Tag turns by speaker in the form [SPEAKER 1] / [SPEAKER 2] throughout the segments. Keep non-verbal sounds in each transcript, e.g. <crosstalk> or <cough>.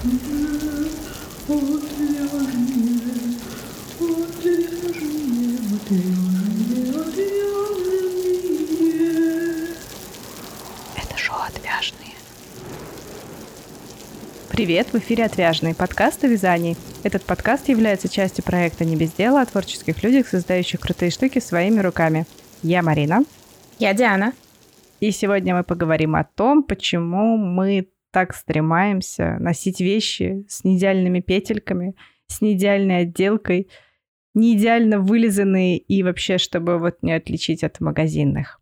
[SPEAKER 1] Это шоу «Отвяжные». Привет, в эфире «Отвяжные» подкаст о вязании. Этот подкаст является частью проекта «Не без дела» о творческих людях, создающих крутые штуки своими руками. Я Марина.
[SPEAKER 2] Я Диана.
[SPEAKER 1] И сегодня мы поговорим о том, почему мы так стремаемся носить вещи с неидеальными петельками, с неидеальной отделкой, не идеально вылизанные и вообще, чтобы вот не отличить от магазинных.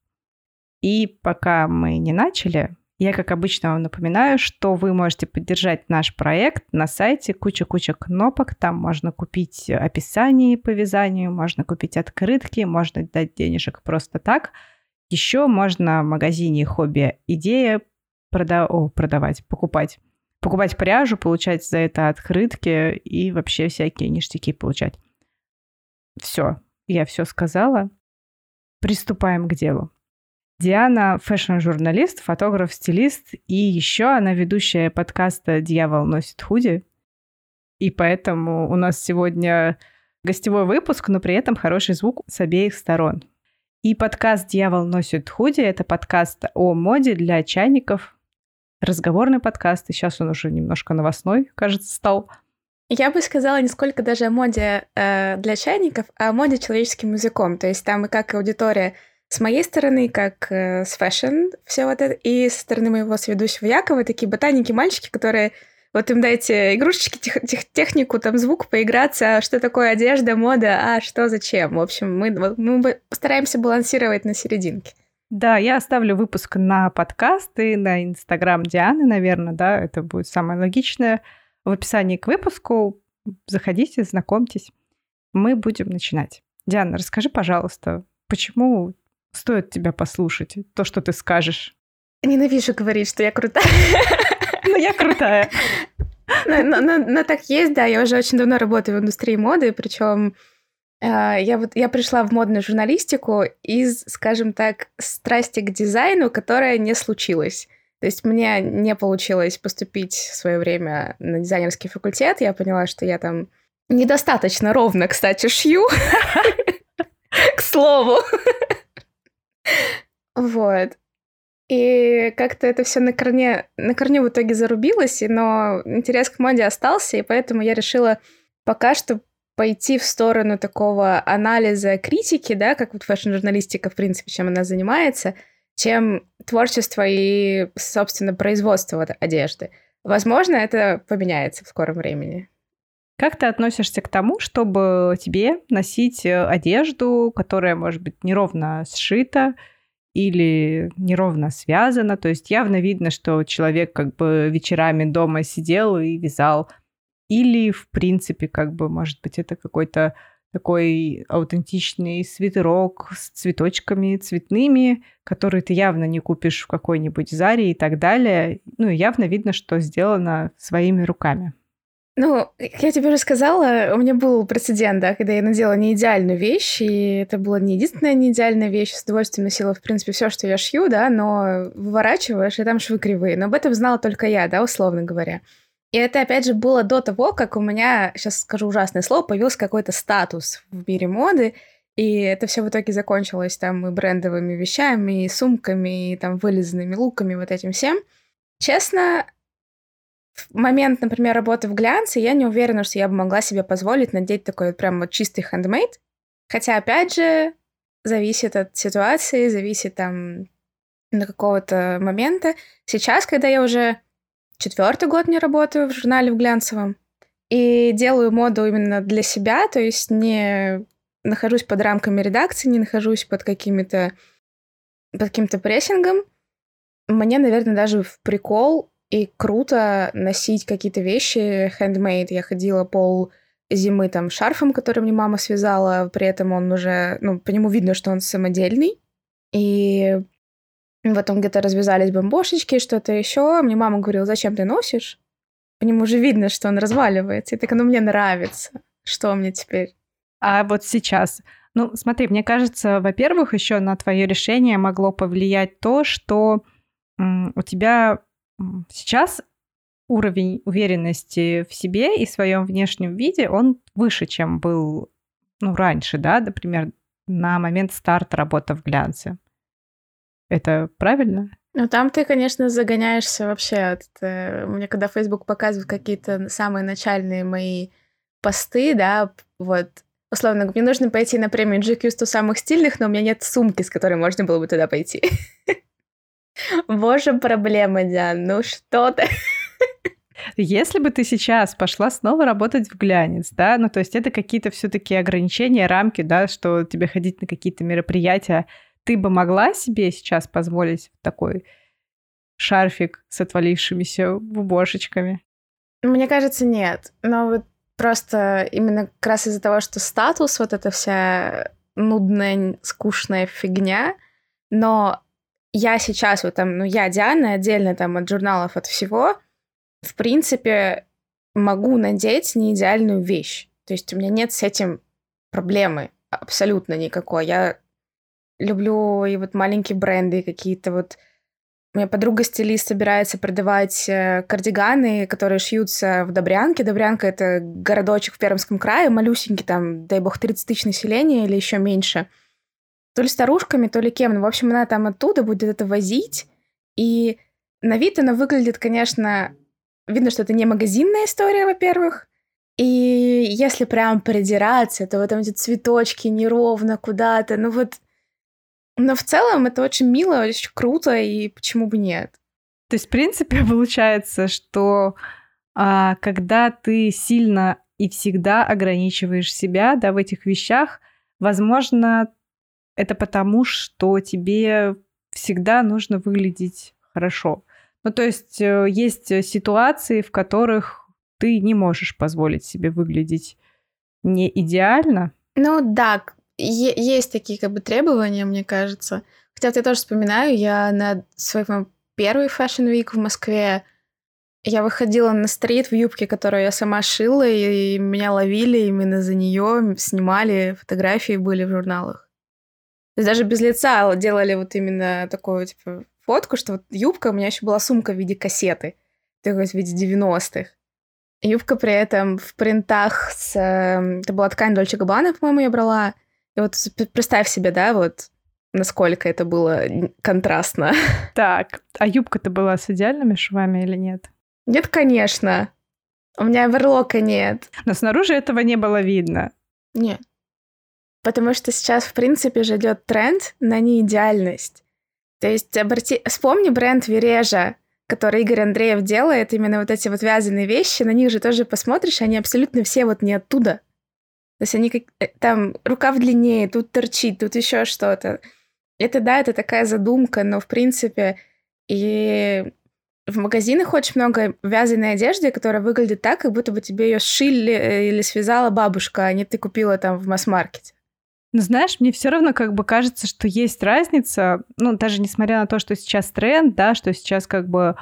[SPEAKER 1] И пока мы не начали, я, как обычно, вам напоминаю, что вы можете поддержать наш проект на сайте. Куча-куча кнопок. Там можно купить описание по вязанию, можно купить открытки, можно дать денежек просто так. Еще можно в магазине «Хобби Идея» прода... О, продавать, покупать. Покупать пряжу, получать за это открытки и вообще всякие ништяки получать. Все, я все сказала. Приступаем к делу. Диана фэшн-журналист, фотограф, стилист, и еще она ведущая подкаста «Дьявол носит худи». И поэтому у нас сегодня гостевой выпуск, но при этом хороший звук с обеих сторон. И подкаст «Дьявол носит худи» — это подкаст о моде для чайников, разговорный подкаст, и сейчас он уже немножко новостной, кажется, стал.
[SPEAKER 2] Я бы сказала не сколько даже о моде э, для чайников, а о моде человеческим языком. То есть там и как аудитория с моей стороны, как э, с фэшн, все вот это, и со стороны моего сведущего Якова, такие ботаники-мальчики, которые вот им дайте игрушечки, тех, тех, технику, там звук, поиграться, что такое одежда, мода, а что, зачем. В общем, мы, мы постараемся балансировать на серединке.
[SPEAKER 1] Да, я оставлю выпуск на подкаст и на Инстаграм Дианы, наверное, да, это будет самое логичное. В описании к выпуску заходите, знакомьтесь. Мы будем начинать. Диана, расскажи, пожалуйста, почему стоит тебя послушать, то, что ты скажешь.
[SPEAKER 2] Ненавижу говорить, что я крутая.
[SPEAKER 1] Ну, я крутая.
[SPEAKER 2] Но так есть, да. Я уже очень давно работаю в индустрии моды, причем я вот я пришла в модную журналистику из, скажем так, страсти к дизайну, которая не случилась. То есть мне не получилось поступить в свое время на дизайнерский факультет. Я поняла, что я там недостаточно ровно, кстати, шью. <laughs> К слову. Вот. И как-то это все на корне, на корню в итоге зарубилось, но интерес к моде остался, и поэтому я решила пока что пойти в сторону такого анализа критики, да, как вот фэшн-журналистика, в принципе, чем она занимается, чем творчество и, собственно, производство вот одежды. Возможно, это поменяется в скором времени.
[SPEAKER 1] Как ты относишься к тому, чтобы тебе носить э, одежду, которая, может быть, неровно сшита или неровно связана? То есть явно видно, что человек как бы вечерами дома сидел и вязал. Или, в принципе, как бы, может быть, это какой-то такой аутентичный свитерок с цветочками цветными, который ты явно не купишь в какой-нибудь Заре и так далее. Ну, явно видно, что сделано своими руками.
[SPEAKER 2] Ну, я тебе уже сказала, у меня был прецедент, да, когда я надела не идеальную вещь, и это была не единственная не идеальная вещь, с удовольствием носила, в принципе, все, что я шью, да, но выворачиваешь, и там швы кривые. Но об этом знала только я, да, условно говоря. И это, опять же, было до того, как у меня, сейчас скажу ужасное слово, появился какой-то статус в мире моды, и это все в итоге закончилось там и брендовыми вещами, и сумками, и там вылизанными луками, вот этим всем. Честно, в момент, например, работы в глянце, я не уверена, что я бы могла себе позволить надеть такой вот прям вот чистый хендмейд. Хотя, опять же, зависит от ситуации, зависит там до какого-то момента. Сейчас, когда я уже четвертый год не работаю в журнале в глянцевом и делаю моду именно для себя, то есть не нахожусь под рамками редакции, не нахожусь под какими-то под каким-то прессингом, мне, наверное, даже в прикол и круто носить какие-то вещи handmade. Я ходила пол зимы там шарфом, который мне мама связала, при этом он уже, ну, по нему видно, что он самодельный. И потом где-то развязались бомбошечки, что-то еще. Мне мама говорила, зачем ты носишь? По нему уже видно, что он разваливается. И так, ну, мне нравится. Что мне теперь?
[SPEAKER 1] А вот сейчас, ну, смотри, мне кажется, во-первых, еще на твое решение могло повлиять то, что у тебя Сейчас уровень уверенности в себе и в своем внешнем виде, он выше, чем был ну, раньше, да, например, на момент старта работы в глянце. Это правильно?
[SPEAKER 2] Ну, там ты, конечно, загоняешься вообще. От, мне когда Facebook показывает какие-то самые начальные мои посты, да, вот, условно, мне нужно пойти на премию GQ 100 самых стильных, но у меня нет сумки, с которой можно было бы туда пойти. <laughs> Боже, проблема, Диан, ну что ты?
[SPEAKER 1] Если бы ты сейчас пошла снова работать в глянец, да, ну то есть это какие-то все-таки ограничения, рамки, да, что тебе ходить на какие-то мероприятия, ты бы могла себе сейчас позволить такой шарфик с отвалившимися бубошечками?
[SPEAKER 2] Мне кажется, нет. Но вот просто именно как раз из-за того, что статус, вот эта вся нудная, скучная фигня, но я сейчас вот там, ну, я Диана, отдельно там от журналов, от всего, в принципе, могу надеть не идеальную вещь. То есть у меня нет с этим проблемы абсолютно никакой. Я люблю и вот маленькие бренды, какие-то вот... У меня подруга-стилист собирается продавать э, кардиганы, которые шьются в Добрянке. Добрянка — это городочек в Пермском крае, малюсенький, там, дай бог, 30 тысяч населения или еще меньше. То ли старушками, то ли кем. Ну, в общем, она там оттуда будет это возить. И на вид она выглядит, конечно, Видно, что это не магазинная история, во-первых. И если прям придираться, то вот там эти цветочки неровно куда-то. Ну вот... Но в целом это очень мило, очень круто, и почему бы нет?
[SPEAKER 1] То есть, в принципе, <laughs> получается, что а, когда ты сильно и всегда ограничиваешь себя да, в этих вещах, возможно, это потому, что тебе всегда нужно выглядеть хорошо. Ну, то есть э, есть э, ситуации, в которых ты не можешь позволить себе выглядеть не идеально.
[SPEAKER 2] Ну да, есть такие как бы требования, мне кажется. Хотя вот я тоже вспоминаю, я на своем первый Fashion Week в Москве я выходила на стрит в юбке, которую я сама шила, и меня ловили именно за нее, снимали, фотографии были в журналах. То есть даже без лица делали вот именно такое, типа, фотку, что вот юбка, у меня еще была сумка в виде кассеты, такой в виде 90-х. Юбка при этом в принтах с... Эм, это была ткань Дольче Габбана, по-моему, я брала. И вот представь себе, да, вот насколько это было контрастно. <laughs>
[SPEAKER 1] Так, а юбка-то была с идеальными швами или нет?
[SPEAKER 2] Нет, конечно. У меня верлока нет.
[SPEAKER 1] Но снаружи этого не было видно.
[SPEAKER 2] Нет. Потому что сейчас, в принципе, же идет тренд на неидеальность. То есть обрати... вспомни бренд Вережа, который Игорь Андреев делает, именно вот эти вот вязаные вещи, на них же тоже посмотришь, они абсолютно все вот не оттуда. То есть они как... Э, там рукав длиннее, тут торчит, тут еще что-то. Это да, это такая задумка, но в принципе и в магазинах очень много вязаной одежды, которая выглядит так, как будто бы тебе ее сшили э, или связала бабушка, а не ты купила там в масс-маркете.
[SPEAKER 1] Но знаешь, мне все равно как бы кажется, что есть разница, ну, даже несмотря на то, что сейчас тренд, да, что сейчас как бы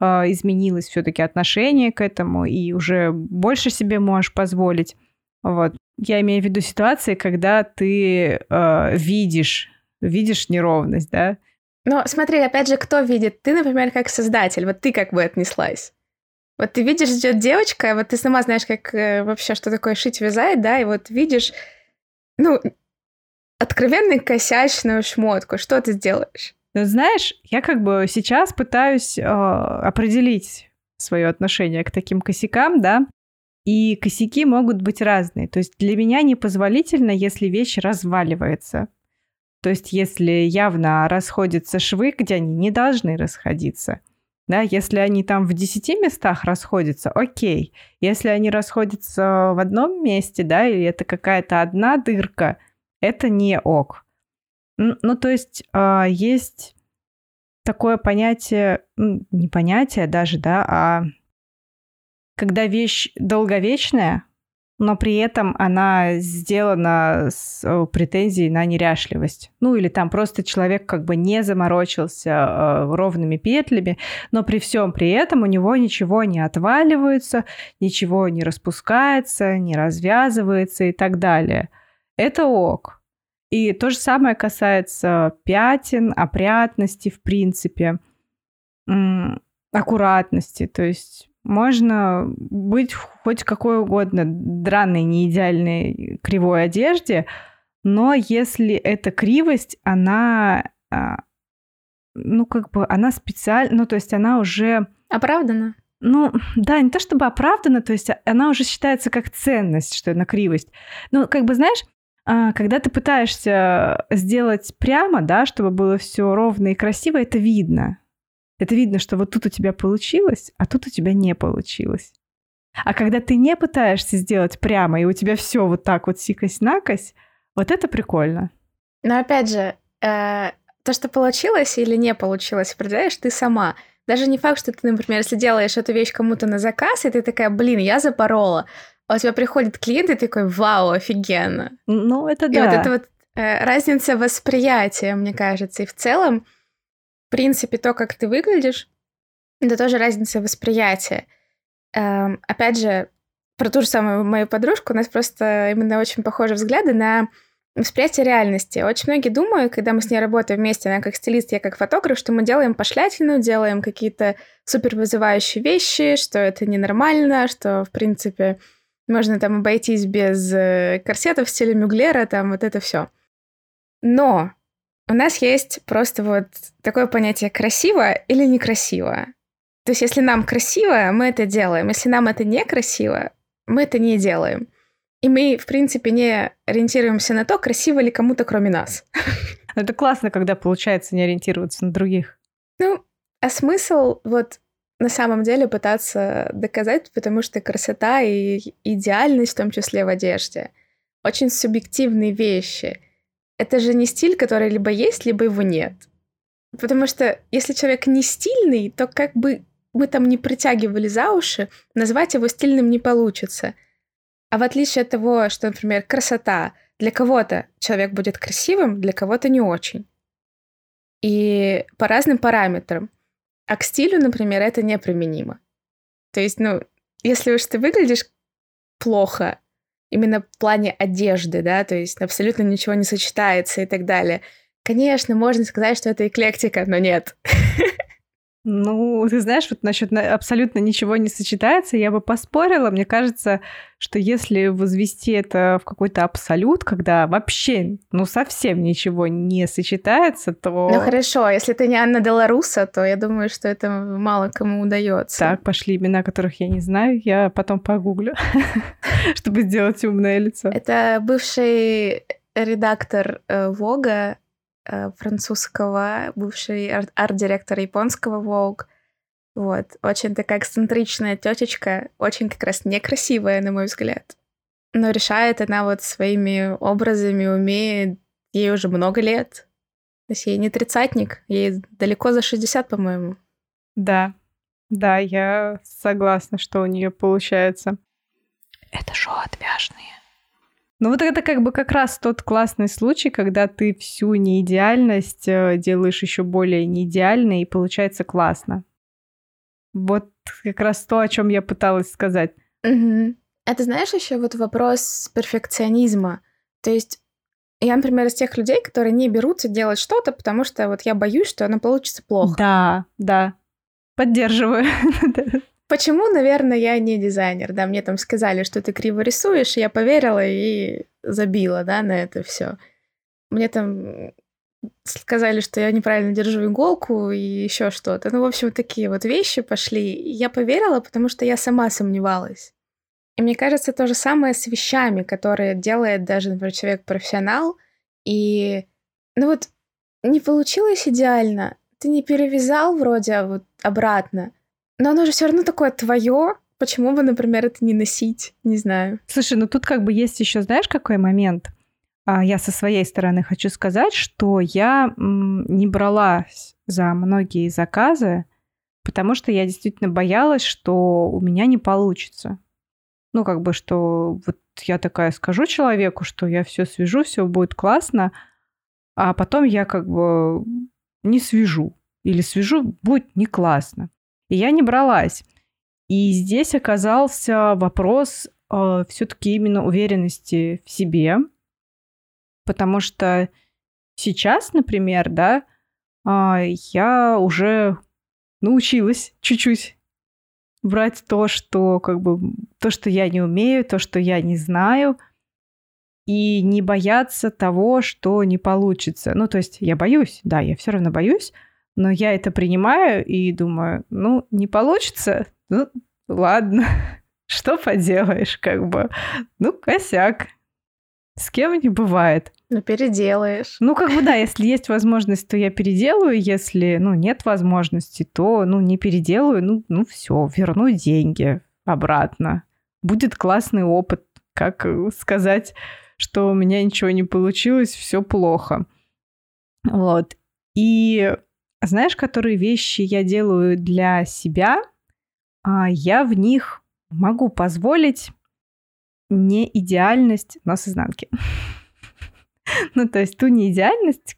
[SPEAKER 1] э, изменилось все-таки отношение к этому, и уже больше себе можешь позволить. Вот. Я имею в виду ситуации, когда ты э, видишь, видишь неровность, да.
[SPEAKER 2] Но смотри, опять же, кто видит? Ты, например, как создатель, вот ты как бы отнеслась. Вот ты видишь, идет девочка, вот ты сама знаешь, как э, вообще, что такое шить, вязать, да, и вот видишь, ну, откровенный косячную шмотку. Что ты сделаешь?
[SPEAKER 1] Ну, знаешь, я как бы сейчас пытаюсь э, определить свое отношение к таким косякам, да, и косяки могут быть разные. То есть для меня непозволительно, если вещь разваливается. То есть если явно расходятся швы, где они не должны расходиться. Да, если они там в 10 местах расходятся, окей. Если они расходятся в одном месте, да, и это какая-то одна дырка – это не ок. Ну, то есть э, есть такое понятие, не понятие даже, да, а когда вещь долговечная, но при этом она сделана с э, претензией на неряшливость. Ну или там просто человек как бы не заморочился э, ровными петлями, но при всем при этом у него ничего не отваливается, ничего не распускается, не развязывается и так далее – это ок. И то же самое касается пятен, опрятности, в принципе, аккуратности. То есть Можно быть хоть какой угодно драной, неидеальной, кривой одежде, но если эта кривость, она, а, ну, как бы, она специально, ну, то есть она уже...
[SPEAKER 2] Оправдана.
[SPEAKER 1] Ну, да, не то чтобы оправдана, то есть она уже считается как ценность, что это кривость. Ну, как бы, знаешь, а, когда ты пытаешься сделать прямо, да, чтобы было все ровно и красиво, это видно. Это видно, что вот тут у тебя получилось, а тут у тебя не получилось. А когда ты не пытаешься сделать прямо, и у тебя все вот так вот сикось-накось, вот это прикольно.
[SPEAKER 2] Но опять же, э, то, что получилось или не получилось, определяешь ты сама. Даже не факт, что ты, например, если делаешь эту вещь кому-то на заказ, и ты такая, блин, я запорола. А у тебя приходит клиент, и ты такой, вау, офигенно.
[SPEAKER 1] Ну, это да.
[SPEAKER 2] И вот это вот э, разница восприятия, мне кажется. И в целом, в принципе, то, как ты выглядишь, это тоже разница восприятия. Эм, опять же, про ту же самую мою подружку, у нас просто именно очень похожи взгляды на восприятие реальности. Очень многие думают, когда мы с ней работаем вместе, она как стилист, я как фотограф, что мы делаем пошлятину, делаем какие-то супер вызывающие вещи, что это ненормально, что, в принципе, можно там обойтись без э, корсетов в стиле Мюглера, там вот это все. Но у нас есть просто вот такое понятие красиво или некрасиво. То есть если нам красиво, мы это делаем. Если нам это некрасиво, мы это не делаем. И мы, в принципе, не ориентируемся на то, красиво ли кому-то, кроме нас. <laughs>
[SPEAKER 1] Это классно, когда получается не ориентироваться на других.
[SPEAKER 2] Ну, а смысл вот на самом деле пытаться доказать, потому что красота и идеальность, в том числе в одежде, очень субъективные вещи — это же не стиль, который либо есть, либо его нет. Потому что если человек не стильный, то как бы мы там не притягивали за уши, назвать его стильным не получится. А в отличие от того, что, например, красота, для кого-то человек будет красивым, для кого-то не очень. И по разным параметрам. А к стилю, например, это неприменимо. То есть, ну, если уж ты выглядишь плохо, именно в плане одежды, да, то есть абсолютно ничего не сочетается и так далее. Конечно, можно сказать, что это эклектика, но нет. <laughs>
[SPEAKER 1] Ну, ты знаешь, вот насчет абсолютно ничего не сочетается, я бы поспорила. Мне кажется, что если возвести это в какой-то абсолют, когда вообще, ну, совсем ничего не сочетается, то...
[SPEAKER 2] Ну, хорошо, а если ты не Анна Деларуса, то я думаю, что это мало кому удается.
[SPEAKER 1] Так, пошли имена, которых я не знаю, я потом погуглю, <laughs> чтобы сделать умное лицо.
[SPEAKER 2] Это бывший редактор Вога Э, французского, бывший арт-директор японского Vogue. Вот. Очень такая эксцентричная тетечка, очень как раз некрасивая, на мой взгляд. Но решает она вот своими образами, умеет. Ей уже много лет. То есть ей не тридцатник, ей далеко за 60, по-моему.
[SPEAKER 1] Да, да, я согласна, что у нее получается.
[SPEAKER 2] Это шоу отвяжные.
[SPEAKER 1] Ну вот это как бы как раз тот классный случай, когда ты всю неидеальность э, делаешь еще более неидеальной, и получается классно. Вот как раз то, о чем я пыталась сказать.
[SPEAKER 2] Угу. Это знаешь еще вот вопрос перфекционизма. То есть я, например, из тех людей, которые не берутся делать что-то, потому что вот я боюсь, что оно получится плохо.
[SPEAKER 1] Да, да. Поддерживаю. <laughs>
[SPEAKER 2] Почему, наверное, я не дизайнер, да, мне там сказали, что ты криво рисуешь, я поверила и забила, да, на это все. Мне там сказали, что я неправильно держу иголку и еще что-то. Ну, в общем, такие вот вещи пошли. Я поверила, потому что я сама сомневалась. И мне кажется, то же самое с вещами, которые делает даже, например, человек-профессионал. И, ну вот, не получилось идеально. Ты не перевязал вроде а вот обратно. Но оно же все равно такое твое. Почему бы, например, это не носить? Не знаю.
[SPEAKER 1] Слушай, ну тут как бы есть еще, знаешь, какой момент? А, я со своей стороны хочу сказать, что я не бралась за многие заказы, потому что я действительно боялась, что у меня не получится. Ну, как бы, что вот я такая скажу человеку, что я все свяжу, все будет классно, а потом я как бы не свяжу. Или свяжу, будет не классно. И я не бралась. И здесь оказался вопрос э, все-таки именно уверенности в себе, потому что сейчас, например, да, э, я уже научилась чуть-чуть брать то, что как бы то, что я не умею, то, что я не знаю, и не бояться того, что не получится. Ну, то есть я боюсь, да, я все равно боюсь, но я это принимаю и думаю, ну, не получится, ну, ладно, <laughs> что поделаешь, как бы, ну, косяк, с кем не бывает.
[SPEAKER 2] Ну, переделаешь.
[SPEAKER 1] Ну, как бы да, если есть возможность, то я переделаю. Если, ну, нет возможности, то, ну, не переделаю. Ну, ну все, верну деньги обратно. Будет классный опыт, как сказать, что у меня ничего не получилось, все плохо. Вот. И знаешь, которые вещи я делаю для себя, а я в них могу позволить не идеальность, но с изнанки. <laughs> Ну, то есть ту неидеальность,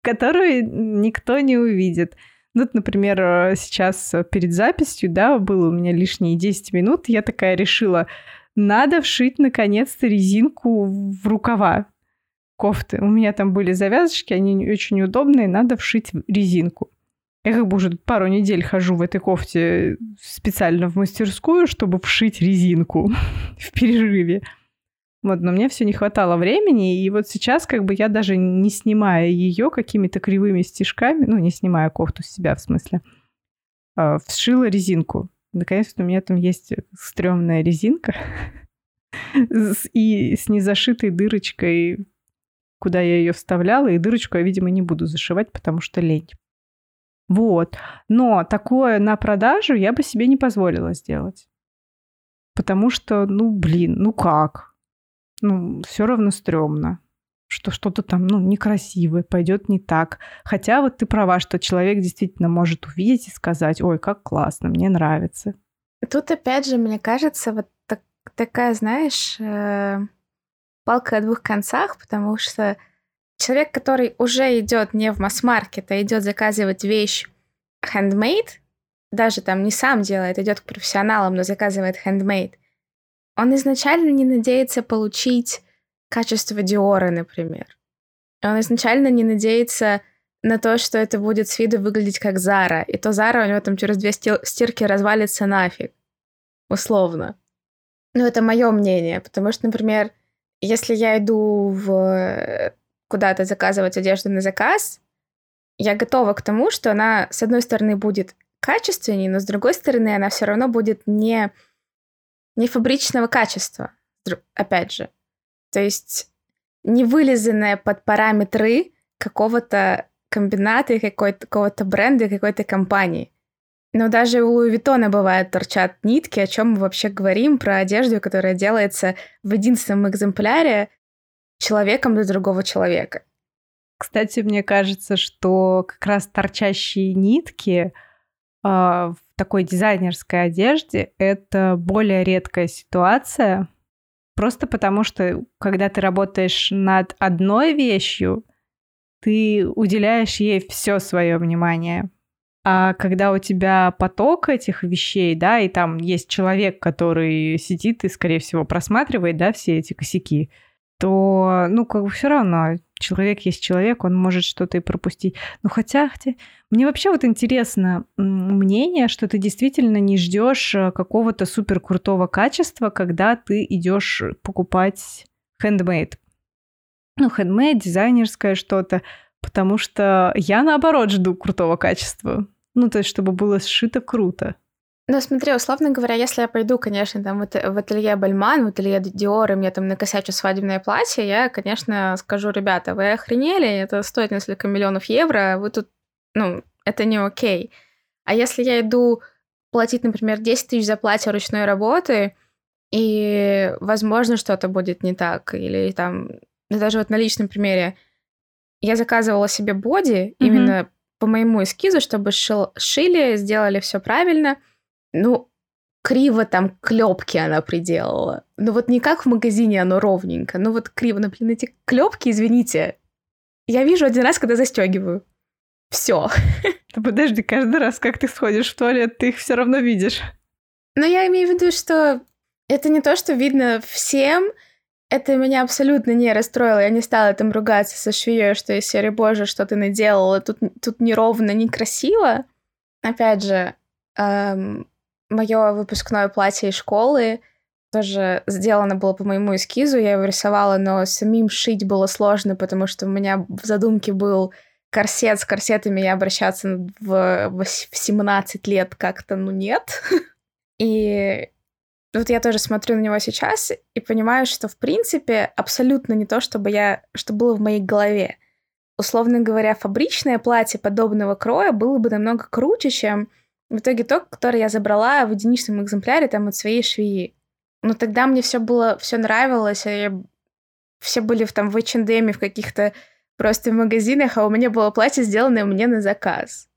[SPEAKER 1] которую никто не увидит. Ну, вот, например, э, сейчас перед записью, да, было у меня лишние 10 минут, я такая решила, надо вшить наконец-то резинку в рукава кофты. У меня там были завязочки, они очень удобные, надо вшить резинку. Я как бы уже пару недель хожу в этой кофте специально в мастерскую, чтобы вшить резинку <laughs> в перерыве. Вот, но мне все не хватало времени, и вот сейчас как бы я даже не снимая ее какими-то кривыми стежками, ну, не снимая кофту с себя, в смысле, э, вшила резинку. Наконец-то у меня там есть стрёмная резинка <laughs> и с незашитой дырочкой, куда я ее вставляла, и дырочку я, видимо, не буду зашивать, потому что лень. Вот. Но такое на продажу я бы себе не позволила сделать. Потому что, ну, блин, ну как? Ну, все равно стрёмно что что-то там, ну, некрасивое, пойдет не так. Хотя вот ты права, что человек действительно может увидеть и сказать, ой, как классно, мне нравится.
[SPEAKER 2] Тут опять же, мне кажется, вот так, такая, знаешь, э, палка о двух концах, потому что человек, который уже идет не в масс-маркет, а идет заказывать вещь handmade, даже там не сам делает, идет к профессионалам, но заказывает handmade, он изначально не надеется получить качество Диора, например. Он изначально не надеется на то, что это будет с виду выглядеть как Зара, и то Зара у него там через две стирки развалится нафиг, условно. Ну, это мое мнение, потому что, например, если я иду в куда-то заказывать одежду на заказ, я готова к тому, что она, с одной стороны, будет качественнее, но с другой стороны, она все равно будет не, не фабричного качества, опять же. То есть не вылизанная под параметры какого-то комбината, какого-то бренда, какой-то компании. Но даже у Луи Виттона бывает торчат нитки, о чем мы вообще говорим, про одежду, которая делается в единственном экземпляре человеком для другого человека.
[SPEAKER 1] Кстати, мне кажется, что как раз торчащие нитки э, в такой дизайнерской одежде это более редкая ситуация, просто потому что когда ты работаешь над одной вещью, ты уделяешь ей все свое внимание. А когда у тебя поток этих вещей, да, и там есть человек, который сидит и, скорее всего, просматривает, да, все эти косяки, то, ну, как бы все равно человек есть человек, он может что-то и пропустить. Ну, хотя, хотя, мне вообще вот интересно мнение, что ты действительно не ждешь э, какого-то супер крутого качества, когда ты идешь покупать handmade. Ну, handmade, дизайнерское что-то, потому что я, наоборот, жду крутого качества. Ну, то есть, чтобы было сшито круто.
[SPEAKER 2] Ну, смотри, условно говоря, если я пойду, конечно, там в ателье Бальман, в ателье Диор, и мне там накосячу свадебное платье, я, конечно, скажу, ребята, вы охренели, это стоит несколько миллионов евро, вы тут, ну, это не окей. А если я иду платить, например, 10 тысяч за платье ручной работы, и, возможно, что-то будет не так, или там, даже вот на личном примере, я заказывала себе боди mm-hmm. именно по моему эскизу, чтобы шил, шили, сделали все правильно — ну, криво там клепки она приделала. Ну вот не как в магазине оно ровненько, ну вот криво, ну блин, эти клепки, извините, я вижу один раз, когда застегиваю. Все. <laughs>
[SPEAKER 1] Да подожди, каждый раз, как ты сходишь в туалет, ты их все равно видишь.
[SPEAKER 2] Но я имею в виду, что это не то, что видно всем, это меня абсолютно не расстроило. Я не стала там ругаться со швеей, что из серии «Боже, что ты наделала?» Тут, тут неровно, некрасиво. Опять же, эм, мое выпускное платье из школы тоже сделано было по моему эскизу, я его рисовала, но самим шить было сложно, потому что у меня в задумке был корсет. С корсетами я обращаться в, в 17 лет как-то, ну, нет. <laughs> И вот я тоже смотрю на него сейчас и понимаю, что, в принципе, абсолютно не то, чтобы я, что было в моей голове. Условно говоря, фабричное платье подобного кроя было бы намного круче, чем в итоге то, которое я забрала в единичном экземпляре там от своей швеи. Но тогда мне все было, все нравилось, а я... все были в, там в H&M, в каких-то просто магазинах, а у меня было платье, сделанное мне на заказ.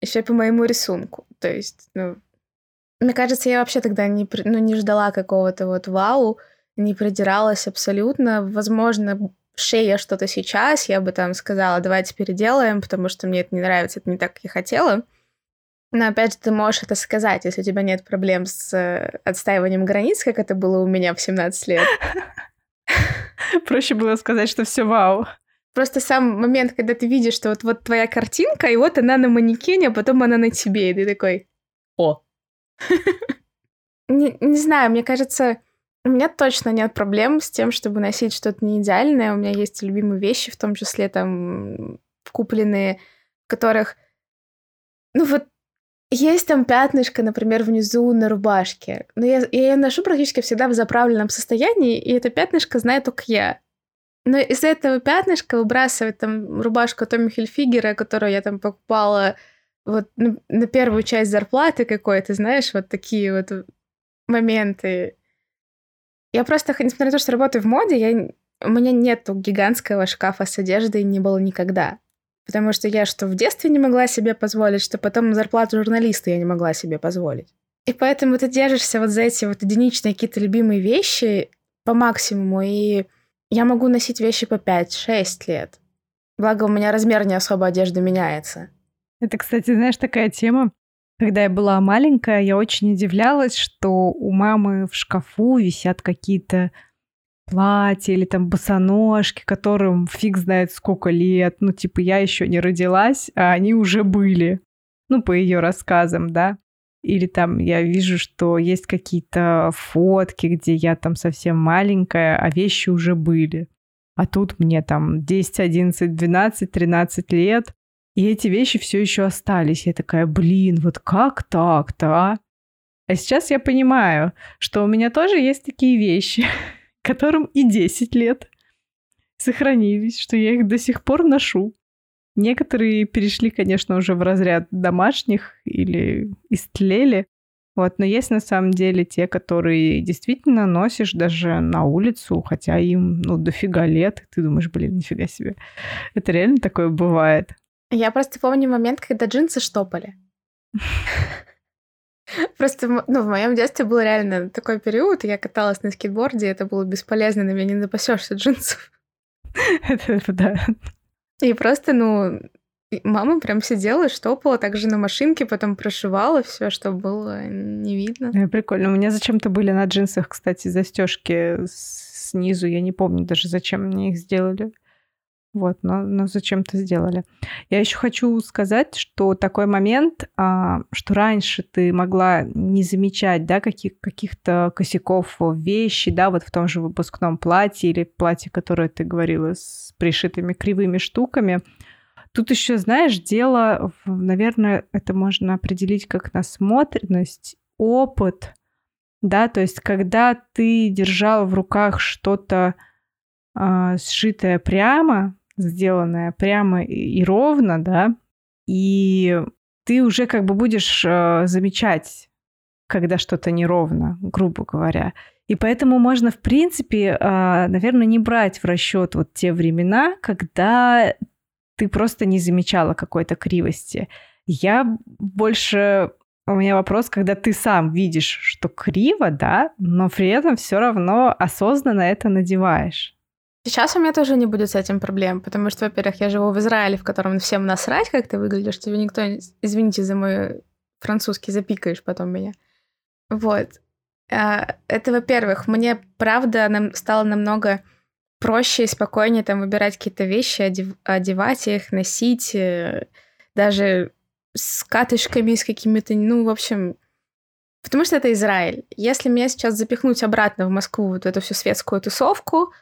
[SPEAKER 2] Еще по моему рисунку. То есть, ну, мне кажется, я вообще тогда не, ну, не ждала какого-то вот вау, не придиралась абсолютно. Возможно, шея что-то сейчас, я бы там сказала, давайте переделаем, потому что мне это не нравится, это не так, как я хотела. Но опять же, ты можешь это сказать, если у тебя нет проблем с э, отстаиванием границ, как это было у меня в 17 лет. <laughs>
[SPEAKER 1] Проще было сказать, что все вау.
[SPEAKER 2] Просто сам момент, когда ты видишь, что вот, вот твоя картинка, и вот она на манекене, а потом она на тебе, и ты такой, о. Не, знаю, мне кажется, у меня точно нет проблем с тем, чтобы носить что-то не идеальное. У меня есть любимые вещи, в том числе там купленные, в которых, ну вот есть там пятнышко, например, внизу на рубашке. Но я, я ее ношу практически всегда в заправленном состоянии, и это пятнышко знает только я. Но из-за этого пятнышка выбрасывать там рубашку Томми Хильфигера, которую я там покупала вот на, на первую часть зарплаты какой-то, знаешь, вот такие вот моменты. Я просто, несмотря на то, что работаю в моде, я, у меня нету гигантского шкафа с одеждой, не было никогда. Потому что я что в детстве не могла себе позволить, что потом зарплату журналиста я не могла себе позволить. И поэтому ты держишься вот за эти вот единичные какие-то любимые вещи по максимуму, и я могу носить вещи по 5-6 лет. Благо, у меня размер не особо одежды меняется.
[SPEAKER 1] Это, кстати, знаешь, такая тема. Когда я была маленькая, я очень удивлялась, что у мамы в шкафу висят какие-то платья или там босоножки, которым фиг знает сколько лет. Ну, типа, я еще не родилась, а они уже были. Ну, по ее рассказам, да. Или там я вижу, что есть какие-то фотки, где я там совсем маленькая, а вещи уже были. А тут мне там 10, 11, 12, 13 лет, и эти вещи все еще остались. Я такая, блин, вот как так-то, а? А сейчас я понимаю, что у меня тоже есть такие вещи, <laughs> которым и 10 лет сохранились, что я их до сих пор ношу. Некоторые перешли, конечно, уже в разряд домашних или истлели. Вот, но есть на самом деле те, которые действительно носишь даже на улицу, хотя им, ну, дофига лет, ты думаешь, блин, нифига себе. Это реально такое бывает.
[SPEAKER 2] Я просто помню момент, когда джинсы штопали. Просто, ну, в моем детстве был реально такой период, я каталась на скейтборде, это было бесполезно, на меня не напасешься джинсов.
[SPEAKER 1] Это да.
[SPEAKER 2] И просто, ну, мама прям сидела, штопала также на машинке, потом прошивала все, что было не видно.
[SPEAKER 1] Э, прикольно. У меня зачем-то были на джинсах, кстати, застежки снизу. Я не помню даже, зачем мне их сделали. Вот, но, но зачем-то сделали. Я еще хочу сказать, что такой момент, а, что раньше ты могла не замечать, да, каких, каких-то косяков в вещи, да, вот в том же выпускном платье или платье, которое ты говорила с пришитыми кривыми штуками. Тут еще, знаешь, дело, наверное, это можно определить как насмотренность, опыт, да, то есть когда ты держал в руках что-то э, сшитое прямо, сделанное прямо и ровно, да, и ты уже как бы будешь э, замечать, когда что-то неровно, грубо говоря. И поэтому можно, в принципе, э, наверное, не брать в расчет вот те времена, когда ты просто не замечала какой-то кривости. Я больше у меня вопрос, когда ты сам видишь, что криво, да, но при этом все равно осознанно это надеваешь.
[SPEAKER 2] Сейчас у меня тоже не будет с этим проблем, потому что, во-первых, я живу в Израиле, в котором всем насрать, как ты выглядишь, тебе никто, извините за мой французский, запикаешь потом меня. Вот. А, это, во-первых, мне, правда, нам стало намного проще и спокойнее там выбирать какие-то вещи, одев, одевать их, носить, э, даже с катышками, с какими-то, ну, в общем, Потому что это Израиль. Если меня сейчас запихнуть обратно в Москву, вот эту всю светскую тусовку,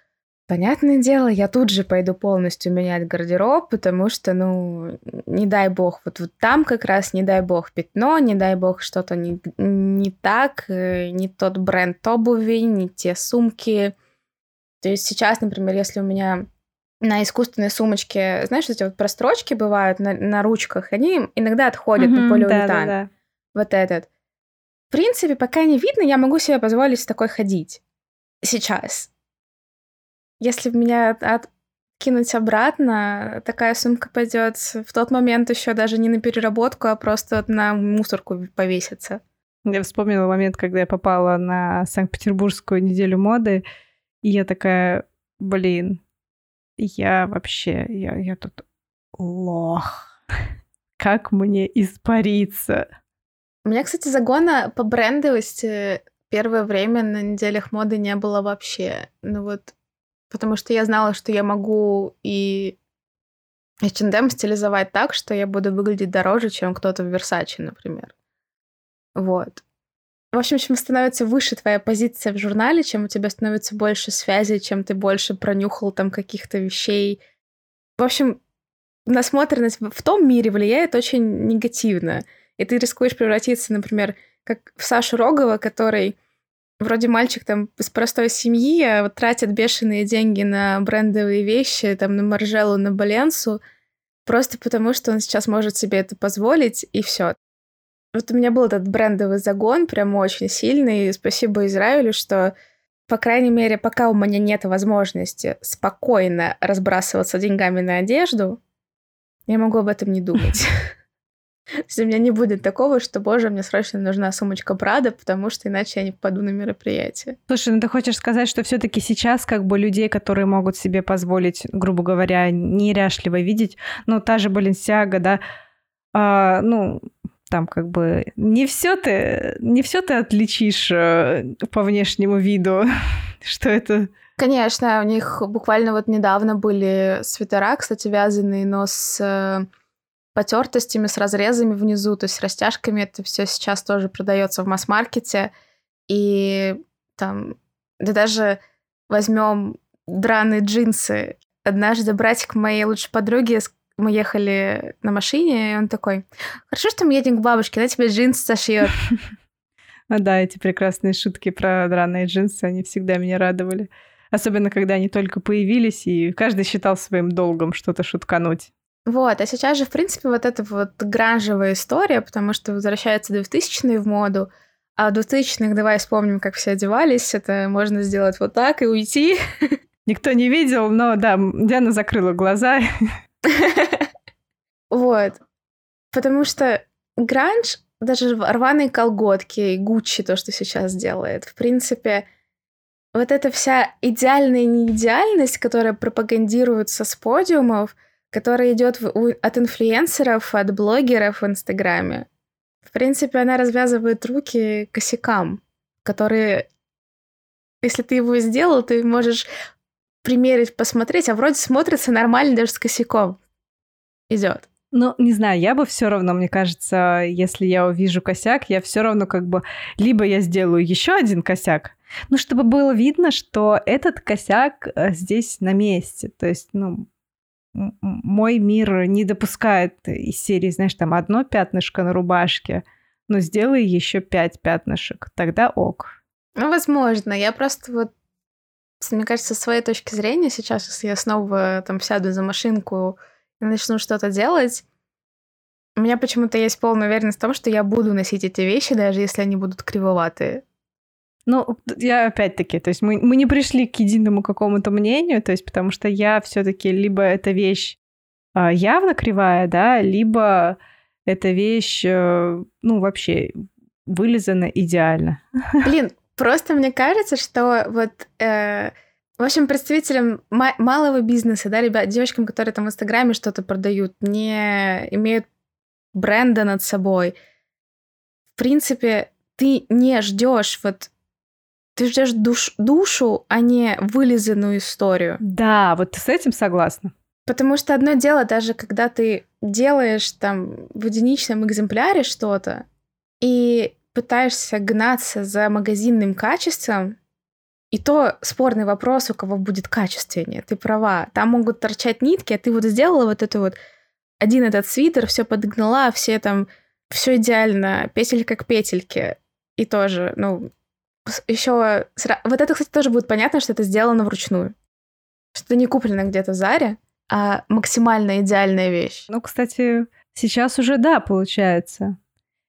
[SPEAKER 2] понятное дело, я тут же пойду полностью менять гардероб, потому что, ну, не дай бог, вот, вот там как раз, не дай бог, пятно, не дай бог, что-то не, не так, э, не тот бренд обуви, не те сумки. То есть сейчас, например, если у меня на искусственной сумочке, знаешь, эти вот прострочки бывают на, на ручках, они иногда отходят mm-hmm, на полиуретан. Да, да, да. Вот этот. В принципе, пока не видно, я могу себе позволить с такой ходить. Сейчас. Если меня откинуть обратно, такая сумка пойдет в тот момент еще даже не на переработку, а просто на мусорку повесится.
[SPEAKER 1] Я вспомнила момент, когда я попала на Санкт-Петербургскую неделю моды, и я такая, блин, я вообще, я, я тут лох. <laughs> Как мне испариться?
[SPEAKER 2] У меня, кстати, загона по брендовости первое время на неделях моды не было вообще. Ну вот, потому что я знала, что я могу и H&M стилизовать так, что я буду выглядеть дороже, чем кто-то в Versace, например. Вот. В общем, чем становится выше твоя позиция в журнале, чем у тебя становится больше связей, чем ты больше пронюхал там каких-то вещей. В общем, насмотренность в том мире влияет очень негативно и ты рискуешь превратиться, например, как в Сашу Рогова, который вроде мальчик там из простой семьи, а вот тратит бешеные деньги на брендовые вещи, там на Маржелу, на Баленсу, просто потому что он сейчас может себе это позволить, и все. Вот у меня был этот брендовый загон, прям очень сильный, и спасибо Израилю, что по крайней мере, пока у меня нет возможности спокойно разбрасываться деньгами на одежду, я могу об этом не думать. <laughs> <laughs> То есть у меня не будет такого, что, боже, мне срочно нужна сумочка Прада, потому что иначе я не попаду на мероприятие.
[SPEAKER 1] Слушай, ну ты хочешь сказать, что все таки сейчас как бы людей, которые могут себе позволить, грубо говоря, неряшливо видеть, ну, та же Баленсиага, да, а, ну, там как бы не все ты, не все ты отличишь э, по внешнему виду, <laughs> что это
[SPEAKER 2] Конечно, у них буквально вот недавно были свитера, кстати, вязаные, но с э, потертостями, с разрезами внизу, то есть растяжками. Это все сейчас тоже продается в масс-маркете. И там, да даже возьмем драные джинсы. Однажды братик моей лучшей подруги, мы ехали на машине, и он такой, хорошо, что мы едем к бабушке, она тебе джинсы сошьет.
[SPEAKER 1] А <laughs> да, эти прекрасные шутки про драные джинсы, они всегда меня радовали. Особенно, когда они только появились, и каждый считал своим долгом что-то шуткануть.
[SPEAKER 2] Вот, а сейчас же, в принципе, вот эта вот гранжевая история, потому что возвращается 2000-е в моду, а в 2000-х давай вспомним, как все одевались, это можно сделать вот так и уйти. <laughs>
[SPEAKER 1] Никто не видел, но да, Диана закрыла глаза. <laughs>
[SPEAKER 2] Вот. Потому что гранж, даже рваные колготки, Гуччи, то, что сейчас делает, в принципе, вот эта вся идеальная неидеальность, которая пропагандируется с подиумов — которая идет от инфлюенсеров, от блогеров в Инстаграме. В принципе, она развязывает руки косякам, которые, если ты его сделал, ты можешь примерить, посмотреть, а вроде смотрится нормально даже с косяком. Идет.
[SPEAKER 1] Ну, не знаю, я бы все равно, мне кажется, если я увижу косяк, я все равно как бы либо я сделаю еще один косяк, ну, чтобы было видно, что этот косяк э, здесь на месте. То есть, ну, мой мир не допускает из серии, знаешь, там одно пятнышко на рубашке, но сделай еще пять пятнышек, тогда ок.
[SPEAKER 2] Ну, возможно. Я просто вот, мне кажется, с своей точки зрения сейчас, если я снова там сяду за машинку и начну что-то делать, у меня почему-то есть полная уверенность в том, что я буду носить эти вещи, даже если они будут кривоватые.
[SPEAKER 1] Ну, я опять-таки, то есть мы, мы не пришли к единому какому-то мнению, то есть потому что я все-таки либо эта вещь э, явно кривая, да, либо эта вещь, э, ну, вообще вылизана идеально.
[SPEAKER 2] Блин, просто мне кажется, что вот... Э... В общем, представителям малого бизнеса, да, ребят, девочкам, которые там в Инстаграме что-то продают, не имеют бренда над собой. В принципе, ты не ждешь вот ты ждешь душ, душу, а не вылизанную историю.
[SPEAKER 1] Да, вот с этим согласна.
[SPEAKER 2] Потому что одно дело, даже когда ты делаешь там в единичном экземпляре что-то, и пытаешься гнаться за магазинным качеством, и то спорный вопрос, у кого будет качественнее. Ты права. Там могут торчать нитки, а ты вот сделала вот это вот один этот свитер, все подгнала, все там, все идеально, петелька к петельке. И тоже, ну, еще... Вот это, кстати, тоже будет понятно, что это сделано вручную. Что не куплено где-то в Заре, а максимально идеальная вещь.
[SPEAKER 1] Ну, кстати, сейчас уже да, получается.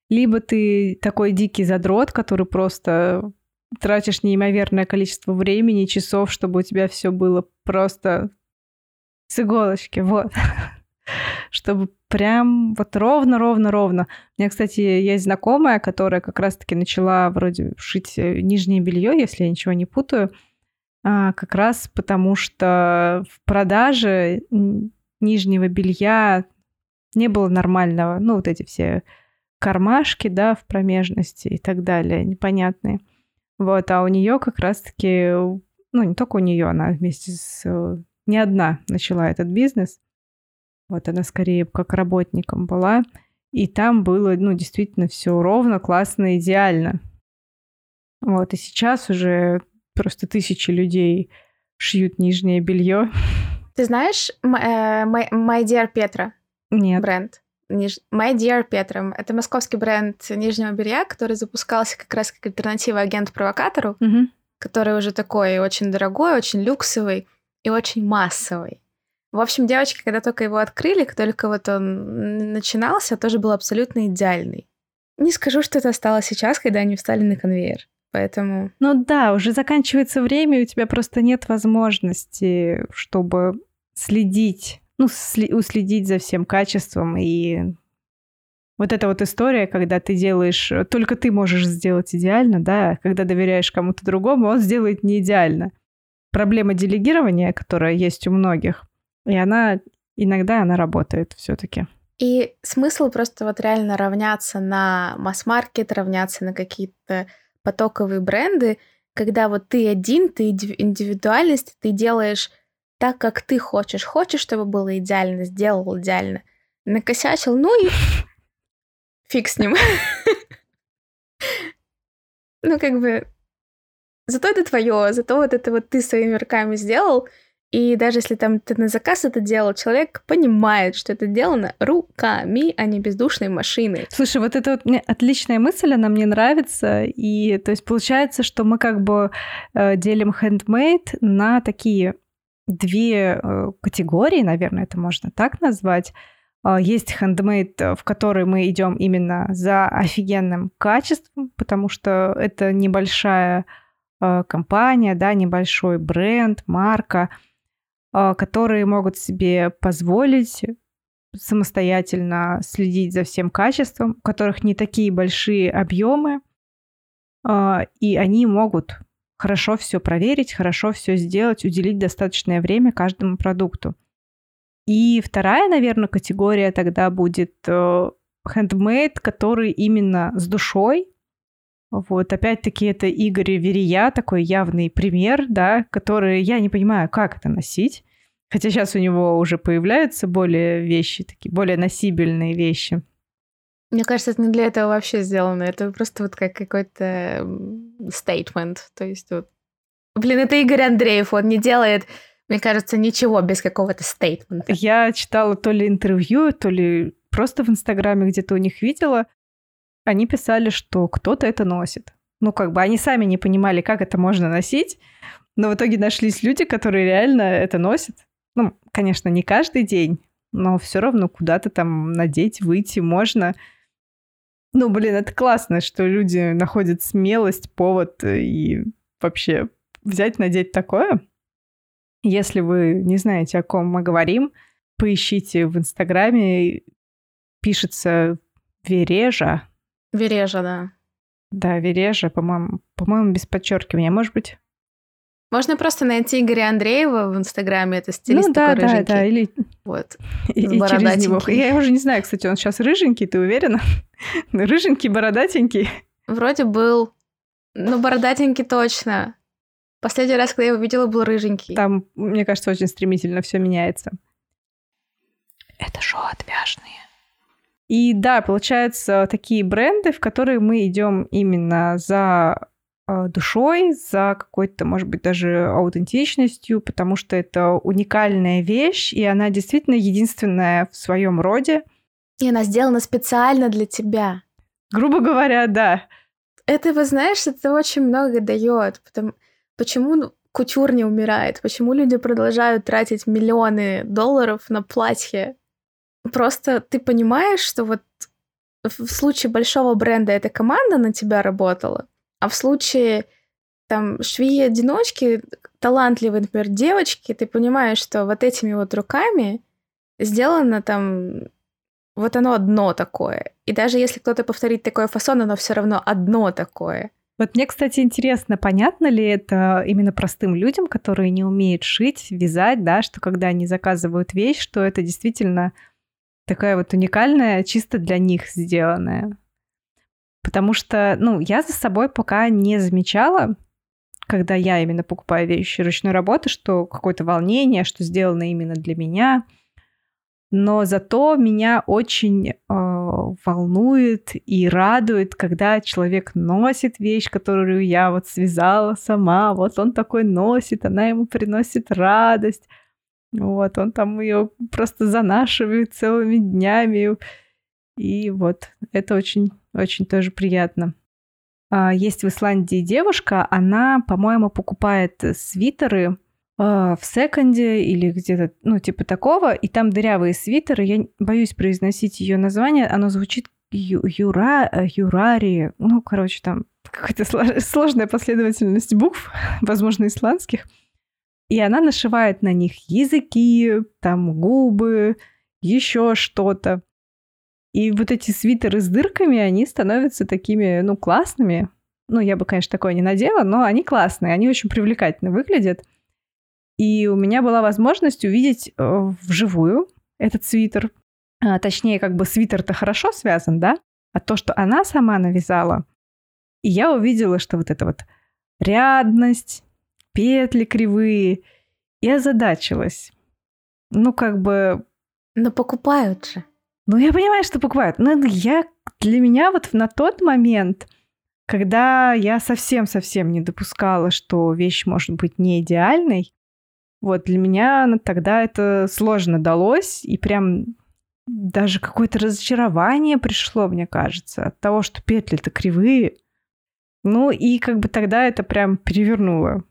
[SPEAKER 1] Либо ты такой дикий задрот, который просто тратишь неимоверное количество времени, часов, чтобы у тебя все было просто с иголочки, вот. <laughs> чтобы прям вот ровно-ровно-ровно. У меня, кстати, есть знакомая, которая как раз-таки начала вроде шить э, нижнее белье, если я ничего не путаю, а, как раз потому что в продаже нижнего белья не было нормального. Ну, вот эти все кармашки, да, в промежности и так далее, непонятные. Вот, а у нее как раз-таки, ну, не только у нее, она вместе с... Не одна начала этот бизнес. Вот она скорее как работником была. И там было, ну, действительно все ровно, классно, идеально. Вот, и сейчас уже просто тысячи людей шьют нижнее белье.
[SPEAKER 2] Ты знаешь э, My, My Dear Petra?
[SPEAKER 1] Нет.
[SPEAKER 2] Бренд. Ниж... My Dear Petra. Это московский бренд нижнего белья, который запускался как раз как альтернатива агент-провокатору,
[SPEAKER 1] угу.
[SPEAKER 2] который уже такой очень дорогой, очень люксовый и очень массовый. В общем, девочки, когда только его открыли, как только вот он начинался, тоже был абсолютно идеальный. Не скажу, что это стало сейчас, когда они встали на конвейер. Поэтому...
[SPEAKER 1] Ну да, уже заканчивается время, и у тебя просто нет возможности, чтобы следить, ну, сли- уследить за всем качеством. И вот эта вот история, когда ты делаешь... Только ты можешь сделать идеально, да, когда доверяешь кому-то другому, он сделает не идеально. Проблема делегирования, которая есть у многих, и она иногда она работает все-таки.
[SPEAKER 2] И смысл просто вот реально равняться на масс-маркет, равняться на какие-то потоковые бренды, когда вот ты один, ты индивидуальность, ты делаешь так, как ты хочешь. Хочешь, чтобы было идеально, сделал идеально. Накосячил, ну и <laughs> фиг с ним. Ну, как бы, зато это твое, зато вот это вот ты своими руками сделал, и даже если там ты на заказ это делал, человек понимает, что это сделано руками, а не бездушной машиной.
[SPEAKER 1] Слушай, вот это вот мне отличная мысль, она мне нравится. И то есть получается, что мы как бы э, делим handmade на такие две э, категории, наверное, это можно так назвать. Э, есть handmade, в который мы идем именно за офигенным качеством, потому что это небольшая э, компания, да, небольшой бренд, марка – а, которые могут себе позволить самостоятельно следить за всем качеством, у которых не такие большие объемы, а, и они могут хорошо все проверить, хорошо все сделать, уделить достаточное время каждому продукту. И вторая, наверное, категория тогда будет э, handmade, который именно с душой, вот, опять-таки, это Игорь Верия, такой явный пример, да, который я не понимаю, как это носить. Хотя сейчас у него уже появляются более вещи, такие более носибельные вещи.
[SPEAKER 2] Мне кажется, это не для этого вообще сделано. Это просто вот как какой-то стейтмент. То есть вот... Блин, это Игорь Андреев, он не делает, мне кажется, ничего без какого-то стейтмента.
[SPEAKER 1] Я читала то ли интервью, то ли просто в Инстаграме где-то у них видела, они писали, что кто-то это носит. Ну, как бы они сами не понимали, как это можно носить, но в итоге нашлись люди, которые реально это носят. Ну, конечно, не каждый день, но все равно куда-то там надеть, выйти можно. Ну, блин, это классно, что люди находят смелость, повод и вообще взять, надеть такое. Если вы не знаете, о ком мы говорим, поищите в Инстаграме, пишется Вережа,
[SPEAKER 2] Вережа, да.
[SPEAKER 1] Да, Вережа, по-моему, по-моему, без подчеркивания. Может быть,
[SPEAKER 2] можно просто найти Игоря Андреева в Инстаграме, это стилист
[SPEAKER 1] ну, да,
[SPEAKER 2] такой
[SPEAKER 1] да, да, или...
[SPEAKER 2] Вот, <laughs>
[SPEAKER 1] и, и через него. Я уже не знаю, кстати, он сейчас рыженький, ты уверена? <laughs> рыженький, бородатенький.
[SPEAKER 2] Вроде был. Ну, бородатенький точно. Последний раз, когда я его видела, был рыженький.
[SPEAKER 1] Там, мне кажется, очень стремительно все меняется. Это шоу «Отвяжные». И да, получается такие бренды, в которые мы идем именно за душой, за какой-то, может быть, даже аутентичностью, потому что это уникальная вещь, и она действительно единственная в своем роде.
[SPEAKER 2] И она сделана специально для тебя.
[SPEAKER 1] Грубо говоря, да.
[SPEAKER 2] Это, вы знаешь, это очень много дает. Потому... Почему ну, кутюр не умирает? Почему люди продолжают тратить миллионы долларов на платье? Просто ты понимаешь, что вот в случае большого бренда эта команда на тебя работала, а в случае там швеи-одиночки, талантливые, например, девочки, ты понимаешь, что вот этими вот руками сделано там вот оно одно такое. И даже если кто-то повторит такой фасон, оно все равно одно такое.
[SPEAKER 1] Вот мне, кстати, интересно, понятно ли это именно простым людям, которые не умеют шить, вязать, да, что когда они заказывают вещь, что это действительно такая вот уникальная, чисто для них сделанная. Потому что, ну, я за собой пока не замечала, когда я именно покупаю вещи ручной работы, что какое-то волнение, что сделано именно для меня – но зато меня очень э, волнует и радует, когда человек носит вещь, которую я вот связала сама, вот он такой носит, она ему приносит радость, вот он там ее просто занашивает целыми днями, и вот это очень, очень тоже приятно. А, есть в Исландии девушка, она, по-моему, покупает свитеры а, в секонде или где-то, ну, типа такого, и там дырявые свитеры. Я боюсь произносить ее название, оно звучит ю, юра, э, юрари, ну, короче, там какая-то сложная последовательность букв, <laughs> возможно, исландских. И она нашивает на них языки, там губы, еще что-то. И вот эти свитеры с дырками, они становятся такими, ну, классными. Ну, я бы, конечно, такое не надела, но они классные, они очень привлекательно выглядят. И у меня была возможность увидеть э, вживую этот свитер. А, точнее, как бы свитер-то хорошо связан, да? А то, что она сама навязала. И я увидела, что вот эта вот рядность, петли кривые, и озадачилась. Ну, как бы...
[SPEAKER 2] Но покупают же.
[SPEAKER 1] Ну, я понимаю, что покупают. Но я... Для меня вот на тот момент, когда я совсем-совсем не допускала, что вещь может быть не идеальной, вот, для меня тогда это сложно далось, и прям даже какое-то разочарование пришло, мне кажется, от того, что петли-то кривые. Ну, и как бы тогда это прям перевернуло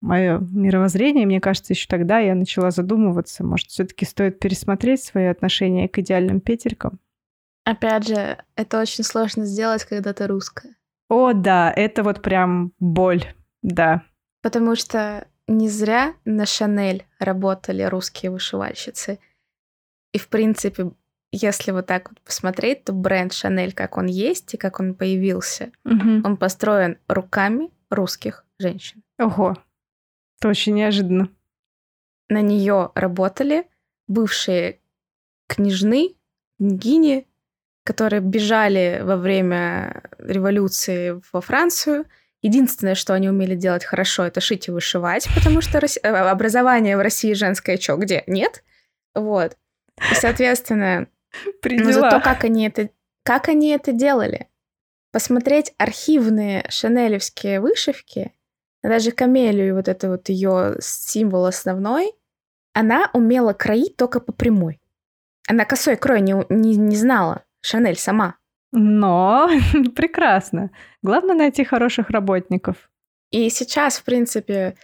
[SPEAKER 1] мое мировоззрение. Мне кажется, еще тогда я начала задумываться, может, все-таки стоит пересмотреть свои отношения к идеальным петелькам.
[SPEAKER 2] Опять же, это очень сложно сделать, когда ты русская.
[SPEAKER 1] О, да, это вот прям боль, да.
[SPEAKER 2] Потому что не зря на Шанель работали русские вышивальщицы. И, в принципе, если вот так вот посмотреть, то бренд Шанель, как он есть и как он появился, угу. он построен руками русских женщин.
[SPEAKER 1] Ого, это очень неожиданно.
[SPEAKER 2] На нее работали бывшие княжны, княгини, которые бежали во время революции во Францию – Единственное, что они умели делать хорошо, это шить и вышивать, потому что э, образование в России женское чё, где? Нет. Вот. И, соответственно, но зато как они это, как они это делали? Посмотреть архивные шанелевские вышивки, даже камелию, вот это вот ее символ основной, она умела кроить только по прямой. Она косой крой не, не, не знала, Шанель сама.
[SPEAKER 1] Но <laughs> прекрасно. Главное найти хороших работников.
[SPEAKER 2] И сейчас, в принципе,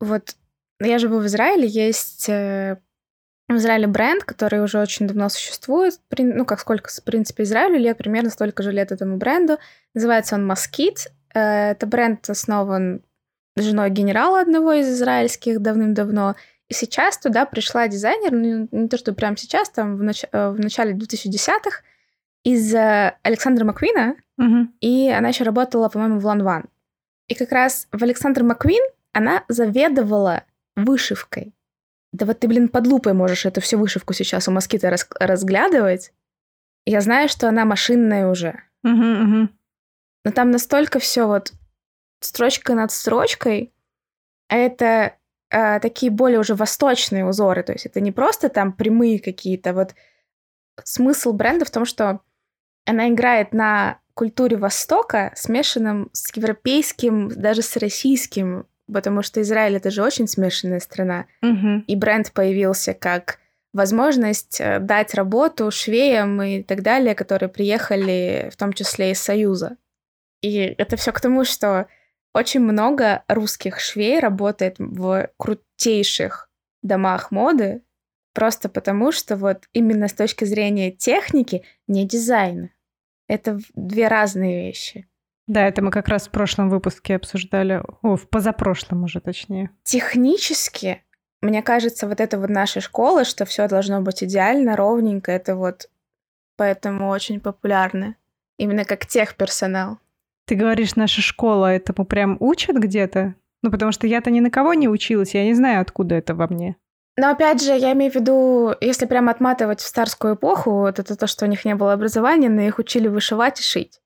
[SPEAKER 2] вот я живу в Израиле, есть э, в Израиле бренд, который уже очень давно существует, ну, как сколько, в принципе, Израилю лет, примерно столько же лет этому бренду. Называется он Москит. Э, это бренд основан женой генерала одного из израильских давным-давно. И сейчас туда пришла дизайнер, ну, не то, что прямо сейчас, там в, нач- э, в начале 2010-х, из Александра Маквина, угу. и она еще работала, по-моему, в Ланван. И как раз в Александр Маквин она заведовала вышивкой. Да вот ты, блин, под лупой можешь эту всю вышивку сейчас у москита раз- разглядывать. Я знаю, что она машинная уже. Угу, угу. Но там настолько все вот строчка над строчкой, а это э, такие более уже восточные узоры. То есть это не просто там прямые какие-то вот смысл бренда в том, что она играет на культуре Востока, смешанном с европейским, даже с российским, потому что Израиль это же очень смешанная страна.
[SPEAKER 1] Угу.
[SPEAKER 2] И бренд появился как возможность э, дать работу швеям и так далее, которые приехали в том числе из Союза. И это все к тому, что очень много русских швей работает в крутейших домах моды, просто потому что вот именно с точки зрения техники, не дизайна. Это две разные вещи.
[SPEAKER 1] Да, это мы как раз в прошлом выпуске обсуждали, о, в позапрошлом уже точнее.
[SPEAKER 2] Технически мне кажется, вот это вот наша школа, что все должно быть идеально, ровненько, это вот поэтому очень популярно. Именно как техперсонал.
[SPEAKER 1] Ты говоришь, наша школа этому прям учат где-то? Ну, потому что я-то ни на кого не училась, я не знаю, откуда это во мне.
[SPEAKER 2] Но опять же, я имею в виду, если прям отматывать в старскую эпоху, вот это то, что у них не было образования, но их учили вышивать и шить.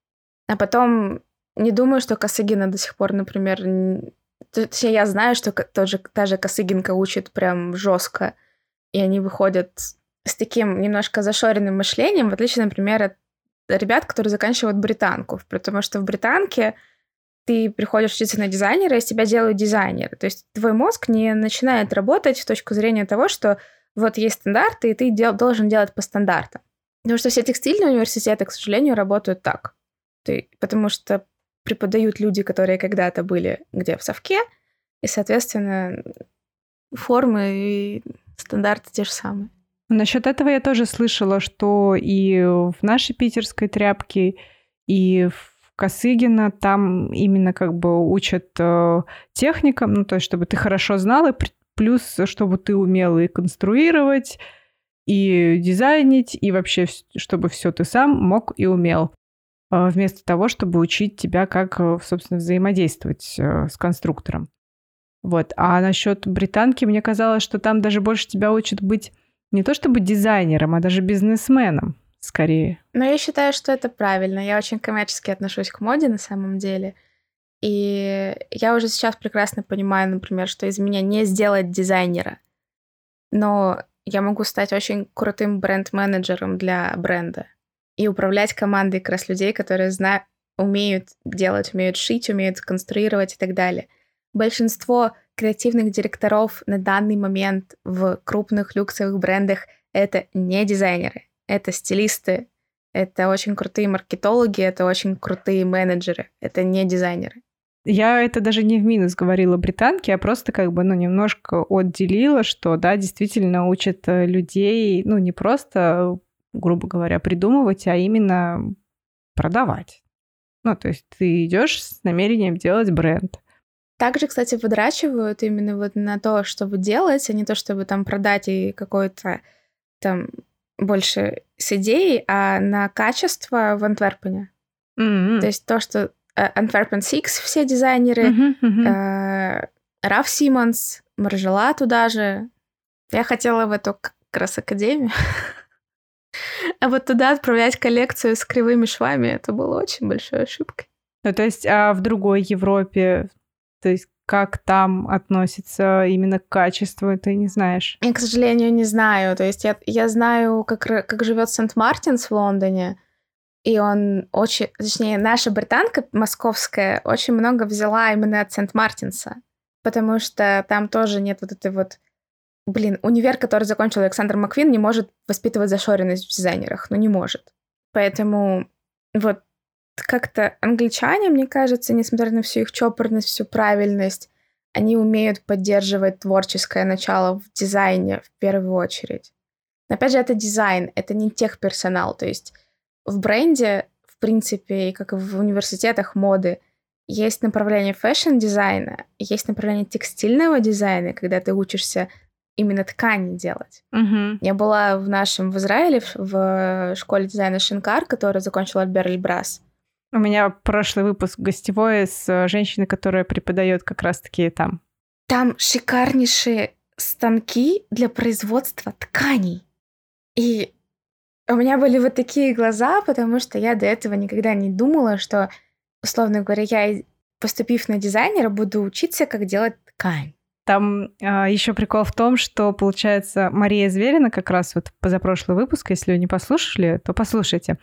[SPEAKER 2] А потом не думаю, что Косыгина до сих пор, например, Точнее, я знаю, что тот же, та же Косыгинка учит прям жестко, и они выходят с таким немножко зашоренным мышлением, в отличие, например, от ребят, которые заканчивают британку, потому что в британке ты приходишь учиться на дизайнера, и из тебя делают дизайнера. То есть твой мозг не начинает работать в точку зрения того, что вот есть стандарты, и ты дел- должен делать по стандартам. Потому что все текстильные университеты, к сожалению, работают так. Ты, потому что преподают люди, которые когда-то были где в совке, и, соответственно, формы и стандарты те же самые.
[SPEAKER 1] Насчет этого я тоже слышала, что и в нашей питерской тряпке, и в Косыгина там именно как бы учат э, техникам, ну то есть чтобы ты хорошо знал, и плюс чтобы ты умел и конструировать, и дизайнить, и вообще чтобы все ты сам мог и умел. Э, вместо того, чтобы учить тебя, как, э, собственно, взаимодействовать э, с конструктором. Вот. А насчет британки, мне казалось, что там даже больше тебя учат быть не то чтобы дизайнером, а даже бизнесменом скорее.
[SPEAKER 2] Но я считаю, что это правильно. Я очень коммерчески отношусь к моде на самом деле. И я уже сейчас прекрасно понимаю, например, что из меня не сделать дизайнера. Но я могу стать очень крутым бренд-менеджером для бренда и управлять командой как раз людей, которые знают, умеют делать, умеют шить, умеют конструировать и так далее. Большинство креативных директоров на данный момент в крупных люксовых брендах это не дизайнеры, это стилисты, это очень крутые маркетологи, это очень крутые менеджеры, это не дизайнеры.
[SPEAKER 1] Я это даже не в минус говорила британке, а просто как бы, ну, немножко отделила, что, да, действительно учат э, людей, ну, не просто грубо говоря, придумывать, а именно продавать. Ну, то есть ты идешь с намерением делать бренд.
[SPEAKER 2] Также, кстати, выдрачивают именно вот на то, чтобы делать, а не то, чтобы там продать и какой-то там больше с идеей, а на качество в Антверпене.
[SPEAKER 1] Mm-hmm.
[SPEAKER 2] То есть то, что Антверпен uh, Six все дизайнеры, mm-hmm, mm-hmm. Раф Симмонс, Маржела туда же. Я хотела в эту как раз академию. <laughs> А вот туда отправлять коллекцию с кривыми швами, это было очень большой ошибкой.
[SPEAKER 1] Ну, то есть, а в другой Европе, то есть, как там относится именно к качеству, ты не знаешь?
[SPEAKER 2] Я, к сожалению, не знаю. То есть я, я знаю, как, как живет Сент-Мартинс в Лондоне, и он очень... Точнее, наша британка московская очень много взяла именно от Сент-Мартинса, потому что там тоже нет вот этой вот Блин, универ, который закончил Александр Маквин, не может воспитывать зашоренность в дизайнерах. Ну, не может. Поэтому вот как-то англичане, мне кажется, несмотря на всю их чопорность, всю правильность, они умеют поддерживать творческое начало в дизайне в первую очередь. Но опять же, это дизайн, это не техперсонал. То есть в бренде, в принципе, и как и в университетах моды, есть направление фэшн-дизайна, есть направление текстильного дизайна, когда ты учишься именно ткани делать.
[SPEAKER 1] Угу.
[SPEAKER 2] Я была в нашем в Израиле в школе дизайна Шенкар, которую закончил Альбер Эльбаз.
[SPEAKER 1] У меня прошлый выпуск гостевой с э, женщиной, которая преподает как раз-таки там.
[SPEAKER 2] Там шикарнейшие станки для производства тканей. И у меня были вот такие глаза, потому что я до этого никогда не думала, что, условно говоря, я, поступив на дизайнера, буду учиться, как делать ткань.
[SPEAKER 1] Там а, еще прикол в том, что, получается, Мария Зверина, как раз вот позапрошлый выпуск, если вы не послушали, то послушайте.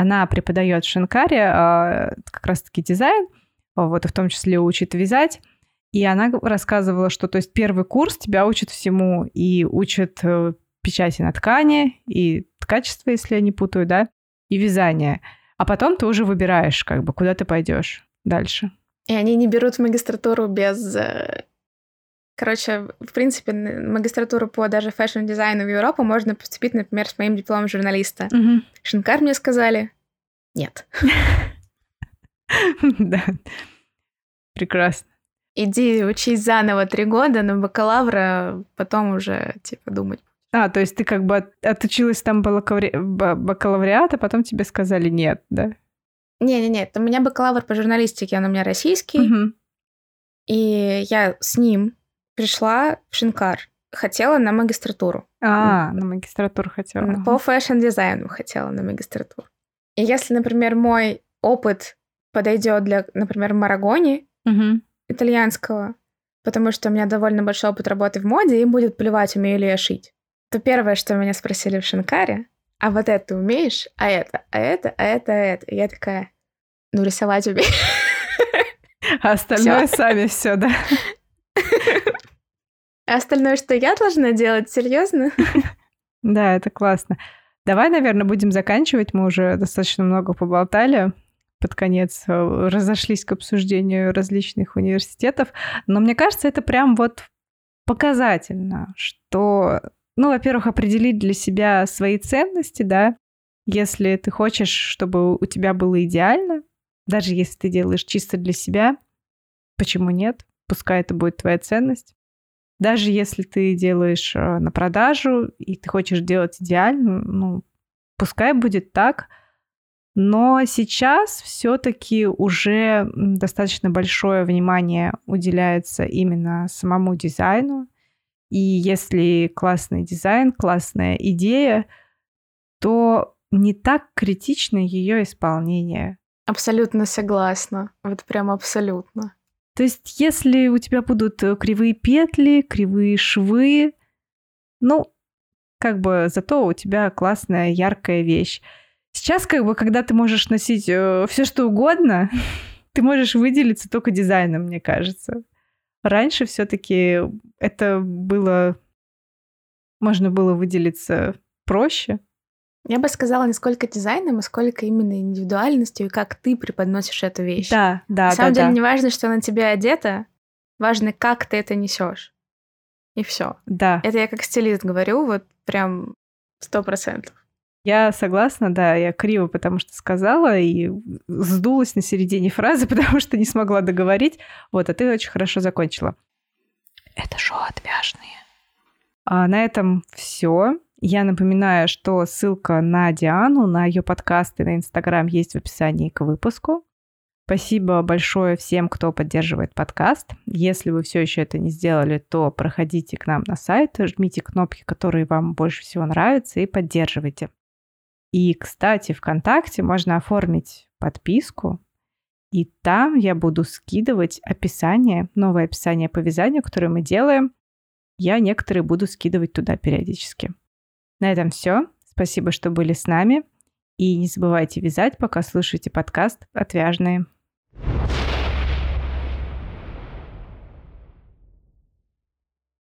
[SPEAKER 1] Она преподает в Шинкаре а, как раз-таки дизайн, вот, и в том числе учит вязать. И она рассказывала, что то есть первый курс тебя учит всему и учит э, печати на ткани, и ткачество, если я не путаю, да, и вязание. А потом ты уже выбираешь, как бы, куда ты пойдешь дальше.
[SPEAKER 2] И они не берут в магистратуру без... Короче, в принципе, магистратуру по даже фэшн-дизайну в Европу можно поступить, например, с моим дипломом журналиста.
[SPEAKER 1] Угу.
[SPEAKER 2] Шенкар мне сказали, нет. <laughs>
[SPEAKER 1] Да. Прекрасно
[SPEAKER 2] иди учись заново три года на бакалавра, потом уже, типа, думать.
[SPEAKER 1] А, то есть ты как бы отучилась там бакалаври... бакалавриат, а потом тебе сказали нет, да?
[SPEAKER 2] Не-не-не, у меня бакалавр по журналистике, он у меня российский.
[SPEAKER 1] Угу.
[SPEAKER 2] И я с ним пришла в Шенкар. Хотела на магистратуру.
[SPEAKER 1] А, на магистратуру хотела.
[SPEAKER 2] По фэшн-дизайну хотела на магистратуру. И если, например, мой опыт подойдет для, например, Марангони,
[SPEAKER 1] угу
[SPEAKER 2] итальянского, потому что у меня довольно большой опыт работы в моде, им будет плевать, умею ли я шить. То первое, что меня спросили в Шинкаре, а вот это умеешь, а это, а это, а это, а это. И я такая, ну, рисовать умею.
[SPEAKER 1] А остальное всё. сами все, да? <laughs>
[SPEAKER 2] А остальное, что я должна делать, серьезно? <laughs>
[SPEAKER 1] Да, это классно. Давай, наверное, будем заканчивать. Мы уже достаточно много поболтали под конец э, разошлись к обсуждению различных университетов. Но мне кажется, это прям вот показательно, что, ну, во-первых, определить для себя свои ценности, да, если ты хочешь, чтобы у тебя было идеально, даже если ты делаешь чисто для себя, почему нет? Пускай это будет твоя ценность. Даже если ты делаешь э, на продажу и ты хочешь делать идеально, ну, пускай будет так – но сейчас все-таки уже достаточно большое внимание уделяется именно самому дизайну. И если классный дизайн, классная идея, то не так критично ее исполнение.
[SPEAKER 2] Абсолютно согласна. Вот прям абсолютно.
[SPEAKER 1] То есть, если у тебя будут э, кривые петли, кривые швы, ну, как бы зато у тебя классная, яркая вещь. Сейчас, как бы, когда ты можешь носить э, все что угодно, <laughs> ты можешь выделиться только дизайном, мне кажется. Раньше все-таки это было... Можно было выделиться проще.
[SPEAKER 2] Я бы сказала не сколько дизайном, а сколько именно индивидуальностью и как ты преподносишь эту вещь.
[SPEAKER 1] Да, да,
[SPEAKER 2] На самом
[SPEAKER 1] да,
[SPEAKER 2] деле
[SPEAKER 1] да.
[SPEAKER 2] не важно, что на тебе одето, важно, как ты это несешь. И все.
[SPEAKER 1] Да.
[SPEAKER 2] Это я как стилист говорю, вот прям сто процентов.
[SPEAKER 1] Я согласна, да, я криво потому что сказала и сдулась на середине фразы, <laughs> потому что не смогла договорить. Вот, а ты очень хорошо закончила. Это шоу отвяжные. А на этом все. Я напоминаю, что ссылка на Диану, на ее подкасты на Инстаграм есть в описании к выпуску. Спасибо большое всем, кто поддерживает подкаст. Если вы все еще это не сделали, то проходите к нам на сайт, жмите кнопки, которые вам больше всего нравятся, и поддерживайте. И, кстати, ВКонтакте можно оформить подписку, и там я буду скидывать описание, новое описание по вязанию, которое мы делаем. Я некоторые буду скидывать туда периодически. На этом все. Спасибо, что были с нами. И не забывайте вязать, пока слушаете подкаст «Отвяжные».